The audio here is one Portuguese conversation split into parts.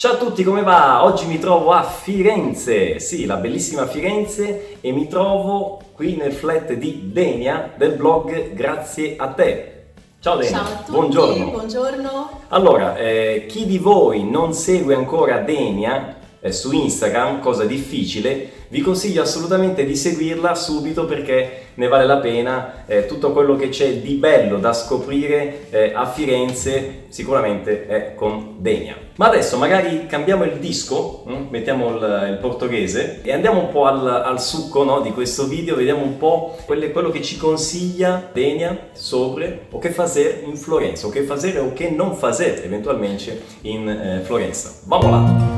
Ciao a tutti, come va? Oggi mi trovo a Firenze, sì, la bellissima Firenze e mi trovo qui nel flat di Denia del blog Grazie a te. Ciao Denia, Ciao a tutti, buongiorno. buongiorno. Allora, eh, chi di voi non segue ancora Denia eh, su Instagram, cosa difficile, vi consiglio assolutamente di seguirla subito perché ne vale la pena. eh, tutto quello che c'è di bello da scoprire eh, a Firenze sicuramente è con Denia. Ma adesso magari cambiamo il disco, hm? mettiamo il, il portoghese e andiamo un po' al, al succo no, di questo video, vediamo un po' quelle- quello che ci consiglia Denia sobre o che fazer in Florenza, o che fazer o che non fazer eventualmente in eh, Florenza. Vamos lá!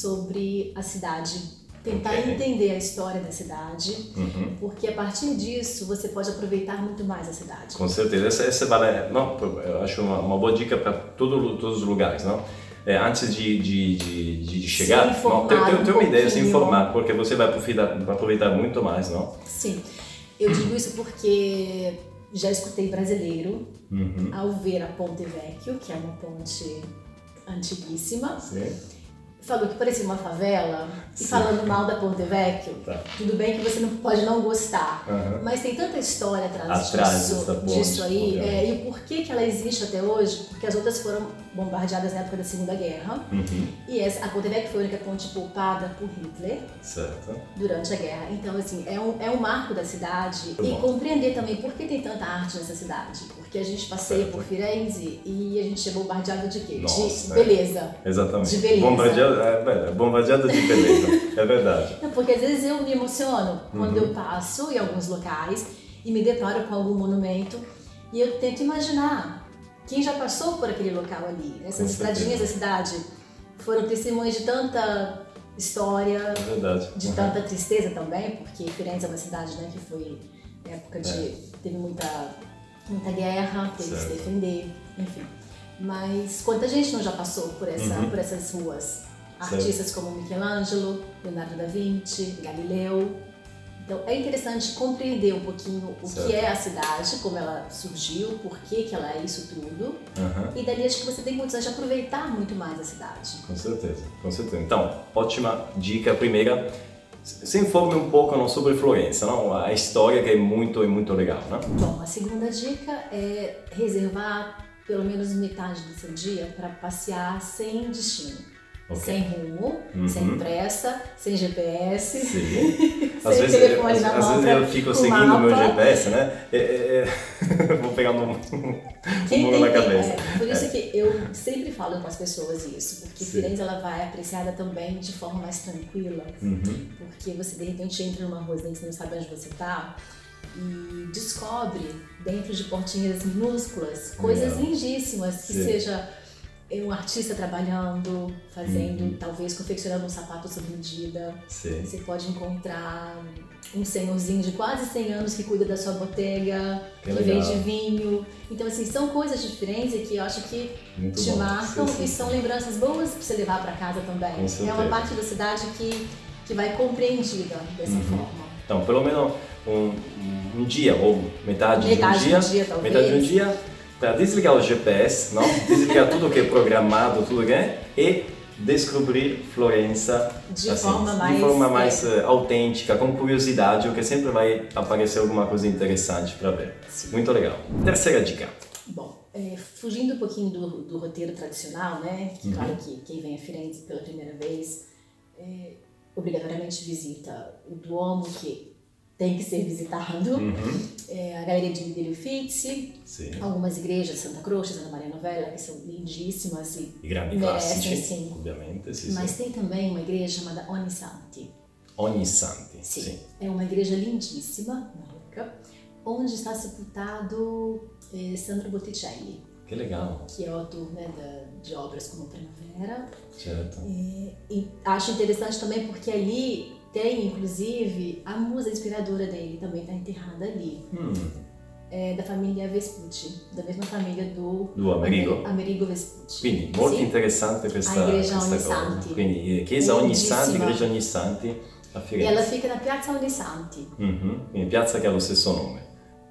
Sobre a cidade, tentar Ok. entender a história da cidade, Mhm. porque a partir disso você pode aproveitar muito mais a cidade. Com certeza, essa, essa vale, não, eu acho uma, uma boa dica para todo, todos os lugares, não? É, antes de, de, de, de chegar, não, ter, ter, um uma ideia, se informar, porque você vai aproveitar, vai aproveitar muito mais, não? Sim, eu digo isso porque já escutei brasileiro Uhum. ao ver a Ponte Vecchio, que é uma ponte antiguíssima, Sim. Falou que parecia uma favela e falando mal da Ponte Vecchio. Tá. Tudo bem que você não pode não gostar, Aham. mas tem tanta história atrás, Atrás disso, ponte, disso aí. é, e o porquê que ela existe até hoje? Porque as outras foram bombardeadas na época da Segunda Guerra. Uhum. E essa, a Ponte Vecchio foi a única ponte poupada por Hitler Certo. durante a guerra. Então, assim, é um, é um marco da cidade. Muito e bom. compreender também por que tem tanta arte nessa cidade. Porque a gente passeia Certo. por Firenze e a gente é bombardeado de quê? Nossa, de é. beleza. Exatamente. De beleza. Bombardeado, é, é, bombardeado de beleza, é verdade. Não, porque às vezes eu me emociono quando Uhum. eu passo em alguns locais e me deparo com algum monumento e eu tento imaginar quem já passou por aquele local ali. Essas estradinhas da cidade foram testemunhas de tanta história, É de Uhum. tanta tristeza também, porque Firenze é uma cidade né, que foi época de. teve muita, muita guerra, teve que se defender, enfim. Mas quanta gente não já passou por, essa, Uhum. por essas ruas? Artistas como Michelangelo, Leonardo da Vinci, Galileu. Então é interessante compreender um pouquinho o Certo. que é a cidade, como ela surgiu, por que, que ela é isso tudo. Aham. E dali acho que você tem condições de aproveitar muito mais a cidade. Com certeza, com certeza. Então, ótima dica. Primeira, se informe um pouco não, sobre Florença, não? a história que é muito, é muito legal. Né? Bom, a segunda dica é reservar pelo menos metade do seu dia para passear sem destino. Ok. Sem rumo, Uhum. sem pressa, sem GPS, Sim. Às sem vezes, telefone às, na às mão. vezes pra- eu fico seguindo o meu. GPS, né? É, é, é, Vou pegar um, um Quem tem na cabeça. é, por isso que eu sempre falo com as pessoas isso, porque Sim. Firenze ela vai apreciada também de forma mais tranquila, Uhum. porque você de repente entra numa rua e você não sabe onde você está e descobre dentro de portinhas minúsculas coisas Legal. lindíssimas que Sim. seja um artista trabalhando, fazendo, Uhum. talvez confeccionando um sapato sob medida. Sim. Você pode encontrar um senhorzinho de quase 100 anos que cuida da sua botega, Que que, vende vinho. Então, assim, são coisas diferentes que eu acho que Muito te bom. marcam Sim, sim, e são lembranças boas para você levar para casa também. É uma parte da cidade que, que vai compreendida dessa Uhum. forma. Então, pelo menos um, um dia, ou metade, Metade de um dia, do dia, talvez. metade de um dia, para desligar o GPS, não? desligar tudo que é programado, tudo que é, e descobrir Florença De assim, forma mais. de forma mais é, eh, autêntica, com curiosidade, porque sempre vai aparecer alguma coisa interessante para ver. sim. Muito legal. Terceira dica. Bom, é, fugindo um pouquinho do, do roteiro tradicional, né? Que Uhum. claro que quem vem a Firenze pela primeira vez é, obrigatoriamente visita o Duomo, que tem que ser visitado, Uhum. é, a Galeria de Miguel Uffizi, Sim. algumas igrejas, Santa Croce, Santa Maria Novella, que são lindíssimas e E grandi Merecem, sim. ovviamente. Sì, Mas sì. tem também uma igreja chamada Onisanti. Ogni santi. Sim. Sì. É uma igreja lindíssima, barroca, onde está sepultado eh, Sandro Botticelli, Che legal. que é o autor né, da- de obras como Primavera. Certo. E, e acho interessante também porque ali tem, inclusive, a musa inspiradora dele também está enterrada ali. Hum. É da família Vespucci, da mesma família do Do Amerigo. Amerigo Vespucci. Quindi molto Sì. interessante questa, questa cosa. Quindi eh, chiesa ogni santi, igreja ogni santi, A E Firenze. ela fica na Piazza Unisanti. Mhm, Quindi piazza che ha lo stesso nome.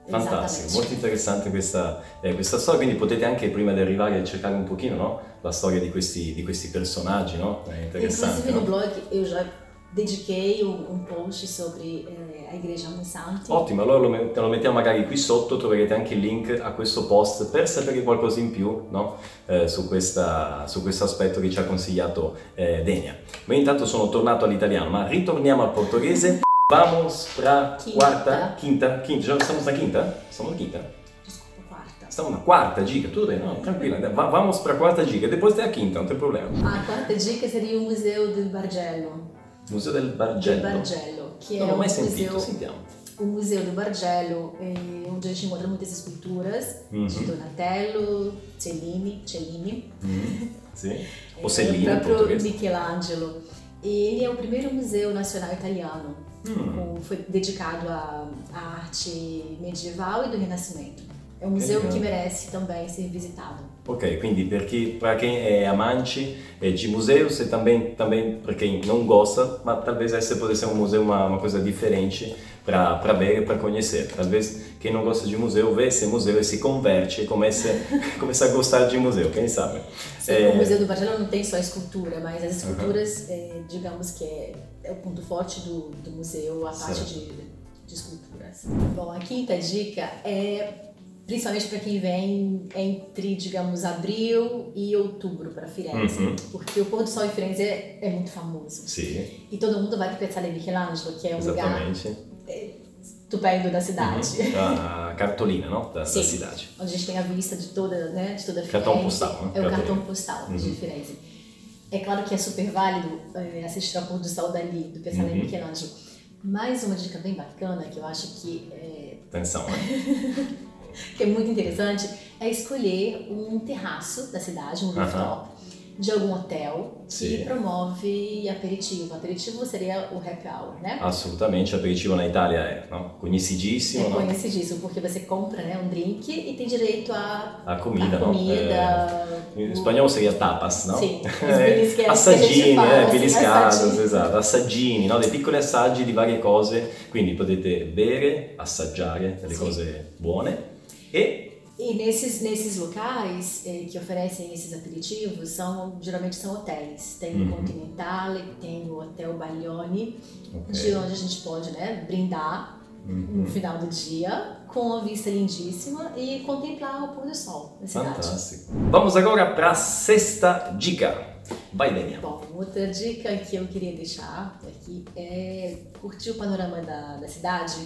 Fantastico, molto interessante questa, eh, questa storia, quindi potete anche prima di arrivare cercare un pochino no? la storia di questi, di questi personaggi, no? È interessante. Inclusive no no? blog eu já dediquei um, um post sobre eh, a Igreja Unisanti. Ottimo, allora lo, te lo mettiamo magari qui sotto, troverete anche il link a questo post per sapere qualcosa in più no? Eh, su, questa- su questo aspetto che ci ha consigliato eh, Denia. Ma intanto sono tornato all'italiano, ma ritorniamo al portoghese. Vamos pra Quinta. quarta, quinta, quinta, estamos na quinta? Estamos na quinta? Desculpa, quarta. Estamos na quarta dica, tudo bem, não, Vamos para a quarta dica, depois tem a quinta, não tem problema. A quarta dica seria o Museu del Bargello. Museu del Del Bargello. Bargello, que Non é ho um mai sentito, museu sentiamo. O Museu do Bargello, é onde a gente encontra muitas esculturas de Uhum. Donatello, Cellini, Cellini Mhm, Sì. é, O Cellini o in próprio português. Michelangelo. Ele é o primeiro museu nacional italiano, Hum. com- foi dedicado à, à arte medieval e do Renascimento. É um museu que merece também ser visitado. Ok, quindi per chi, para quem é amante de museus e também, também para quem não gosta, mas talvez esse pode ser um museu uma, uma coisa diferente para ver e para conhecer. Talvez quem não gosta de museu vê esse museu e se converte e começa, começa a gostar de museu, quem sabe. Sim, É. O Museu do Bargello não tem só escultura, mas as esculturas, é, digamos que é, é o ponto forte do, do museu, a parte Certo. de, de esculturas. Bom, a quinta dica é principalmente para quem vem entre, digamos, abril e outubro para Firenze, Uhum. porque o pôr do sol em Firenze é, é muito famoso. Sì, E todo mundo vai para Piazzale Michelangelo, que é um lugar esattamente. estupendo da cidade. Uhum. A cartolina, no? Da, da Sim. cidade. onde a gente tem a vista de toda, né, de toda Firenze. Cartão postal, né? É o cartão postal de Uhum. Firenze. É claro que é super válido é, assistir ao pôr do sol dali, do Piazzale Uhum. Michelangelo. Mais uma dica bem bacana, que eu acho que é, Atenção, né? que é muito interessante, é escolher um terraço da cidade, um rooftop, de algum hotel que Sim. promove aperitivo. Aperitivo seria o happy hour, né? Assolutamente, aperitivo na Itália é no? conhecidíssimo, É no? conhecidíssimo, porque você compra né, um drink e tem direito a, A comida, a comida. É, em espanhol seria tapas, no? Sim, os belisquetti que a gente assaggini, fala, eh, assim, beliscadas, assaggini. esatto, assaggini, no? dei piccoli assaggi di varie cose, quindi potete bere, assaggiare delle Sì. cose buone e E nesses, nesses locais eh, que oferecem esses aperitivos, são, geralmente são hotéis. Tem Uhum. o Continentale, tem o Hotel Baglioni, Ok. de onde a gente pode né, brindar Mhm. no final do dia com uma vista lindíssima e contemplar o pôr do sol na cidade. Fantastico. Vamos agora para a sexta dica. Vai, Denia. Bom, outra dica que eu queria deixar aqui é curtir o panorama da, da cidade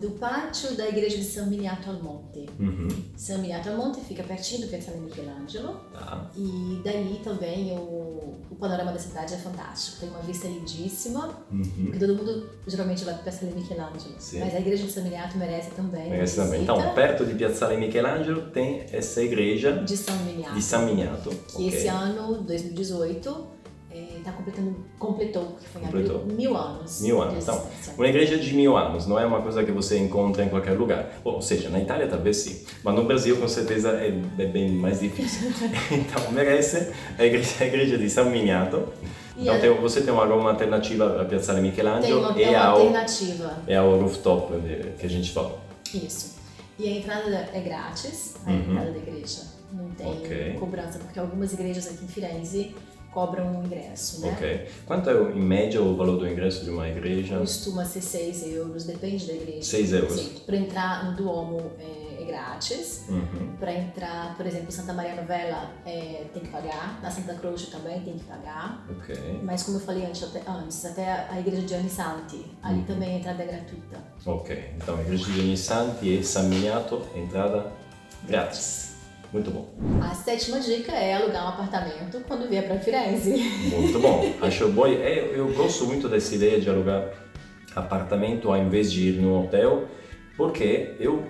do pátio da igreja de San Miniato al Monte. San Miniato al Monte fica pertinho do Piazzale Michelangelo Tá. e daí também o, o panorama da cidade é fantástico. Tem uma vista lindíssima, porque todo mundo geralmente vai para Piazzale Michelangelo, Sim. mas a igreja de San Miniato merece também Merece também. Então, perto di Piazzale Michelangelo tem essa igreja de San Miniato. San Miniato. que ok? esse ano, 2018, está completando, completou, porque foi em Completou. abril, mil anos. Mil de anos, então. Uma igreja de mil anos, não é uma coisa que você encontra em qualquer lugar. Ou seja, na Itália talvez sim, mas no Brasil com certeza é, é bem mais difícil. então merece a igreja, a igreja di San Miniato. Então tem- você tem alguma alternativa a Piazzale Tem Michelangelo uma, e é uma ao, alternativa, e ao rooftop de- que a gente falou. isso. E a entrada é grátis, a Uhum. entrada da igreja. Não tem Ok. cobrança, porque algumas igrejas aqui em Firenze cobram um ingresso, né? Ok. Quanto é em média o valor do ingresso de uma igreja? Costuma ser 6 euros, depende da igreja. 6 euros. Para entrar no Duomo é, é grátis. Uhum. Para entrar, por exemplo, Santa Maria Novella é, tem que pagar. Na Santa Croce também tem que pagar. Ok. Mas como eu falei antes, até, antes, até a igreja de Anisanti, ali Uhum. também a entrada é gratuita. Ok. Então, a igreja de Ognissanti e San Miniato, entrada grátis. Muito bom. A sétima dica é alugar um apartamento quando vier para Firenze. Muito bom. Acho bom. É, eu gosto muito dessa ideia de alugar apartamento ao invés de ir num hotel, porque eu,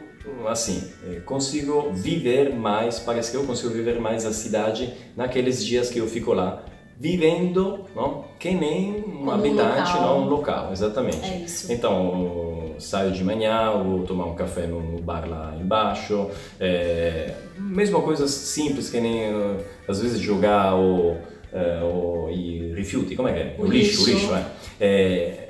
assim, eh, consigo viver mais, parece que eu consigo viver mais a cidade naqueles dias que eu fico lá, vivendo, não? Que nem um Como um habitante, local. não um local, exatamente. É isso. Então, saio de manhã, vou tomar um café no, bar lá embaixo. É, mesma coisa simples que nem eh, às vezes jogar o, eh, o i rifiuti, como é que é? O lixo, o lixo. lixo, é. É,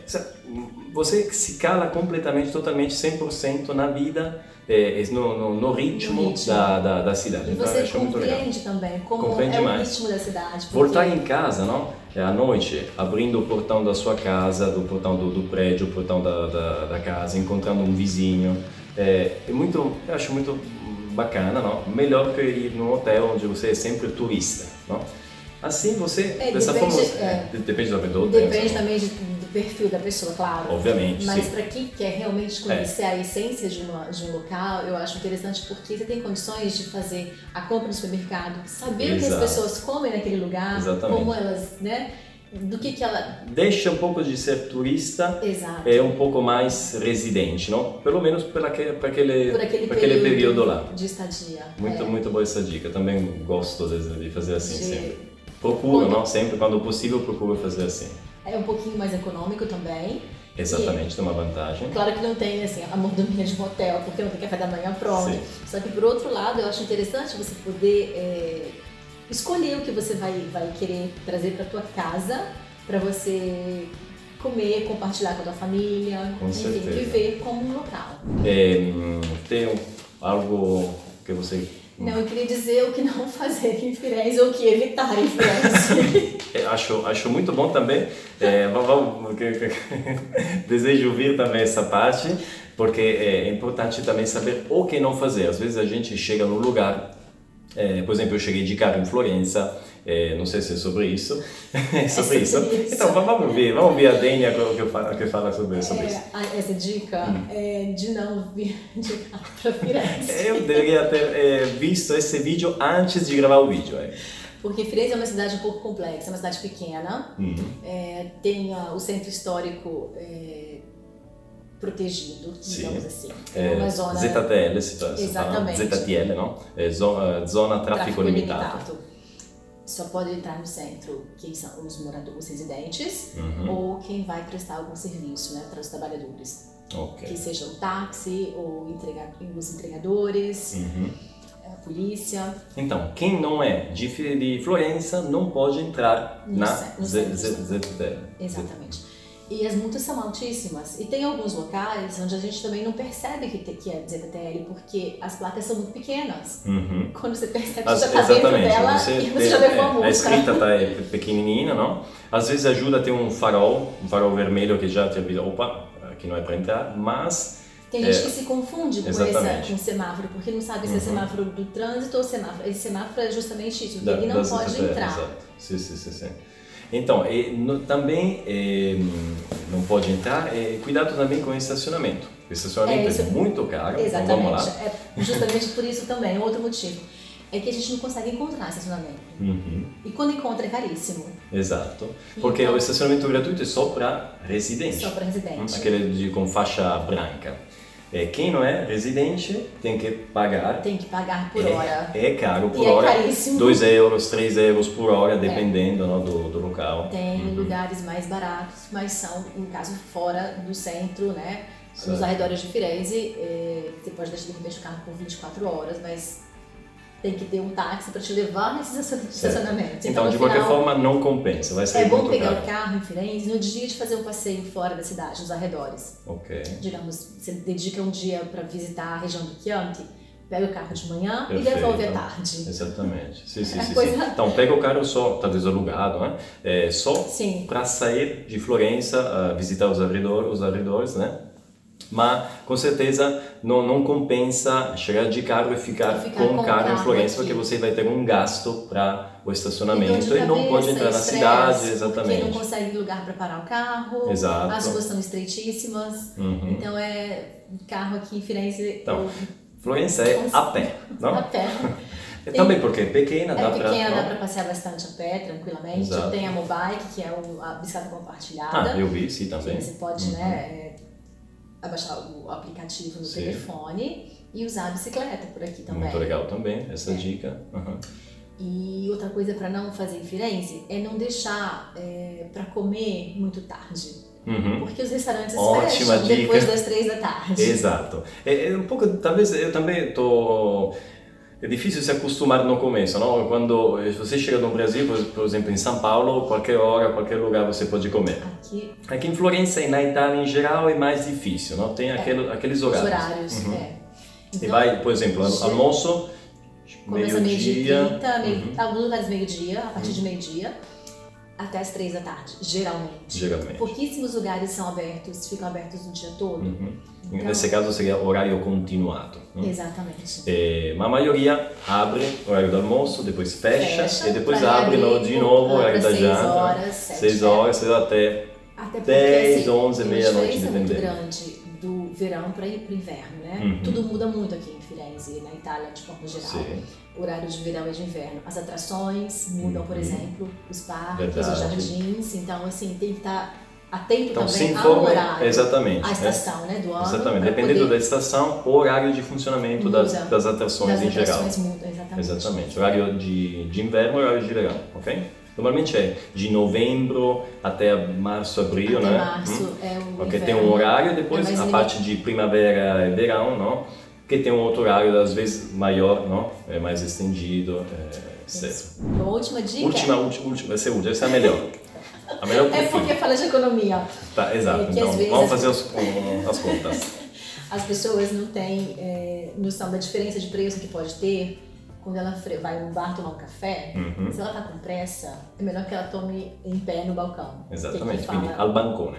você se cala completamente, totalmente, 100% na vida, é, no, no, no, ritmo, No ritmo. Da, da, da cidade. E Então, você acho muito legal. compreende também como Compreende é o mais. ritmo da cidade. porque- Voltar em casa, não? É à noite, abrindo o portão da sua casa, do portão do, do prédio, o portão da, da, da casa, encontrando um vizinho. É, é muito, eu acho muito bacana, não? Melhor que ir num hotel onde você é sempre turista, não? Assim você, É, dessa depende- forma, é. de- depende do hotel, Depende não? também de- perfil da pessoa, claro. Obviamente, Mas para quem quer realmente conhecer a essência de, uma, de um local, eu acho interessante porque você tem condições de fazer a compra no supermercado, saber o que as Exato. pessoas comem naquele lugar, Exatamente. como elas, né? Do que que ela. Deixa um pouco de ser turista Exato. é um pouco mais residente, não? Pelo menos para aquele, para aquele, aquele período, período lá. de estadia. Muito, é. muito boa essa dica. Também gosto de, de fazer assim De- sempre. Procuro, Quando- não? Sempre, quando possível, procuro fazer assim. É um pouquinho mais econômico também. Exatamente, tem uma vantagem. Claro que não tem assim, a mordomia de um hotel, porque não tem café da manhã pronto. Sim. Só que por outro lado, eu acho interessante você poder é, escolher o que você vai, vai querer trazer para tua casa, para você comer, compartilhar com a tua família, Com enfim, viver como um local. É, hum, tem algo que você... Não, eu queria dizer o que não fazer em Firenze ou o que evitar em Firenze. É, acho, acho muito bom também. É, vamos- desejo ouvir também essa parte, porque é importante também saber o que não fazer. Às vezes a gente chega num lugar, é, por exemplo, eu cheguei de carro em Florença, é, não sei se é sobre isso, é sobre sobre isso. isso. Então vamos ver, vamos ver a Dênia que fala, que fala sobre, sobre isso. É, essa dica Hum. é de não vir de carro para Firenze. Eu deveria ter é, visto esse vídeo antes de gravar o vídeo. É. Porque Firenze é uma cidade um pouco complexa, é uma cidade pequena, Uhum. é, tem o centro histórico é, protegido, Sim. digamos assim. É, É uma zona ZTL, se se fala, Exatamente. ZTL, não? É zona, zona tráfico, limitado. Só pode entrar no centro quem são os moradores, os residentes, Uhum. ou quem vai prestar algum serviço né, para os trabalhadores. Ok. Que seja o táxi, ou entrega, os entregadores, Uhum. a polícia. Então, quem não é de, Florença não pode entrar No na ce- no Z- centro Z- ZTL. Exatamente. E as multas são altíssimas. E tem alguns locais onde a gente também não percebe que, te- que é ZTL, porque as placas são muito pequenas. Uhum. Quando você percebe As- já tá dentro exatamente, dela você e você já levou a é, multa. a escrita tá é pequenininha, não? Às vezes ajuda a ter um farol, um farol vermelho que já te avisa, opa, aqui não é para entrar, mas Tem gente É, que se confunde com, essa, com semáforo, porque não sabe se é Uhum. semáforo do trânsito ou semáforo. Esse semáforo é justamente isso, porque da- ele não pode entrar. Exato. Sim, sim, sim, sim. Então, no- também eh, não pode entrar, eh, cuidado também com o estacionamento. O estacionamento É, é, isso- muito caro, então vamos lá. Exatamente. É justamente por isso também, outro motivo. É que a gente não consegue encontrar estacionamento. Uhum. E quando encontra é caríssimo. Exato. Porque Então- o estacionamento gratuito é só para residente. Só para residente. Aquele de, com faixa branca. É, quem não é residente tem que pagar. Tem que pagar por é, hora. É caro por E é hora. caríssimo. 2 euros, 3 euros por hora, dependendo não, do, do local. Tem Uhum. lugares mais baratos, mas são, em caso, fora do centro, né? Nos Certo. arredores de Firenze, eh, você pode deixar de repente o carro por 24 horas, mas tem que ter um táxi para te levar nesse estacion- estacionamento. Então, no de qualquer final, forma, não compensa. Vai é bom pegar caro. o carro em Firenze no dia de fazer um passeio fora da cidade, nos arredores. Ok. Digamos, você dedica um dia para visitar a região do Chianti, pega o carro de manhã e Perfeito. devolve à tarde. Exatamente. Sim, sim, É sim, coisa- sim. Então, pega o carro só, talvez alugado, né? É, só para sair de Florença, visitar os arredores, os arredores, né? Mas com certeza não, não compensa chegar de carro e ficar, E ficar com com carro em Florença, aqui. porque você vai ter um gasto para o estacionamento dor de e não pode entrar na cidade, Porque não exatamente. consegue lugar para parar o carro, Exato. as ruas são estreitíssimas. Uhum. Então é carro aqui em Firenze Então, Florença é a pé, não? a pé. E Também porque é pequena, dá É para... pequena, dá para passear bastante a pé, tranquilamente. Exato. Tem a Mobike, que é a bicicleta compartilhada. Ah, eu vi, sim, que também. você pode Uhum. né, é, abaixar o aplicativo no Sim. telefone e usar a bicicleta por aqui também. Muito legal também, essa É. dica. Uhum. E outra coisa para não fazer em Firenze é não deixar é, para comer muito tarde. Uhum. Porque os restaurantes Ótima fecham dica. depois das três da tarde. Exato. É, é um pouco, talvez eu também estou é difícil se acostumar no começo, não? Quando eh, você chega no Brasil, por, exemplo, em São Paulo, qualquer hora, qualquer lugar você pode comer. Aqui, Aqui em Florença e na Itália em geral é mais difícil, não? Tem aquele, aqueles os horários. horários, Uhum. é. E vai, por exemplo, almoço, Começa meio-dia e meio-dia. 30, meio, Uhum. alguns lugares meio-dia, a partir de meio-dia, até as três da tarde, geralmente. Geralmente. Pouquíssimos lugares são abertos, ficam abertos o dia todo. Uhum. Então- Nesse caso seria horário continuado. não? Exatamente. Eh, ma a maioria abre horário do almoço, depois fecha, Fecha, e depois abre abrir de novo horário da seis janta. horas, sete, 6 é. horas, seja até Até porque, 10, assim, 11, tem uma meia-noite, dependendo. grande do verão para o inverno, né? Uhum. Tudo muda muito aqui em Firenze, na Itália, de forma geral. Sim. O horário de verão e de inverno. As atrações mudam, por Uhum. exemplo, os parques, os Verdade. jardins. Então, assim, tem que estar atento Então também ao horário, exatamente. à né? estação, né, do ano. Exatamente, dependendo poder- da estação, o horário de funcionamento das, Muda. das atrações das em geral. atrações mudam, exatamente. Exatamente, horário de, de inverno e horário de verão, ok? Normalmente é de novembro até março, abril, Até né? março Hum? é o Ok, inverno. tem um horário, depois É a limite- parte de primavera e verão, não? Que tem um outro horário, às vezes maior, não? É mais estendido, é. Isso. Uma última dica. Última, última, última, vai ser última, essa é a melhor. A melhor É porque fala de economia. Tá, exato. é Então, vezes vamos as- fazer um, as contas. As pessoas não têm é, noção da diferença de preço que pode ter quando ela vai no bar tomar um café. Uhum. Se ela tá com pressa, é melhor que ela tome em pé no balcão. Exatamente, Que quindi fala al bancone.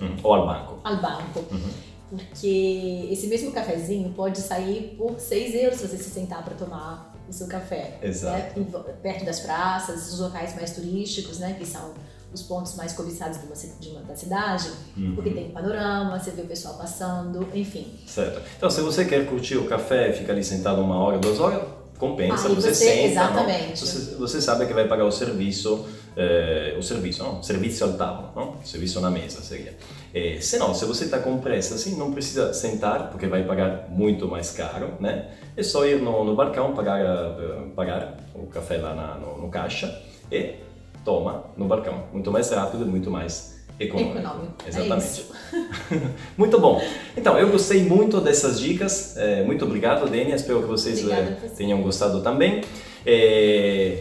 Hum, Ou al banco. al banco. Uhum. Porque esse mesmo cafezinho pode sair por 6 euros se você se sentar para tomar o seu café. Exato. né? Em vo- Perto das praças, os locais mais turísticos, né? Que são os pontos mais cobiçados de uma, de uma- da cidade. Uhum. Porque tem panorama, você vê o pessoal passando, enfim. Certo. Então, se você quer curtir o café e ficar ali sentado uma hora, duas horas, compensa, Aí você, você- senta, exatamente. Você, você sabe que vai pagar o serviço, eh, o serviço, não? Serviço al tavolo, não? Serviço na mesa seria. Eh, se não, se você está com pressa, assim, não precisa sentar, porque vai pagar muito mais caro, né? É só ir no, no balcão, pagar, eh, pagar o café lá na- no, no caixa e toma no balcão. Muito mais rápido e muito mais econômico. Econômico. É Exatamente. isso. Muito bom. Então, eu gostei muito dessas dicas. Eh, muito obrigado, Dênia. Espero que vocês Obrigada tenham gostado também.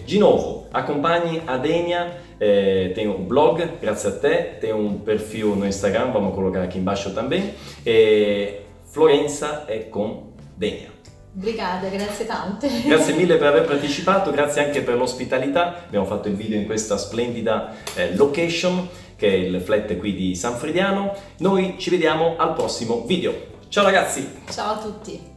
De novo, acompanhe a Dênia. eh, tem um blog, grazie a te. Tem um perfil no Instagram, vamos colocar aqui embaixo também. Eh, Florenza è con Denia. Obrigada, grazie tante. Grazie mille per aver partecipato, grazie anche per l'ospitalità. Abbiamo fatto il video in questa splendida eh, location che è il flat qui di San Frediano. Noi ci vediamo al prossimo video. Ciao ragazzi! Ciao a tutti.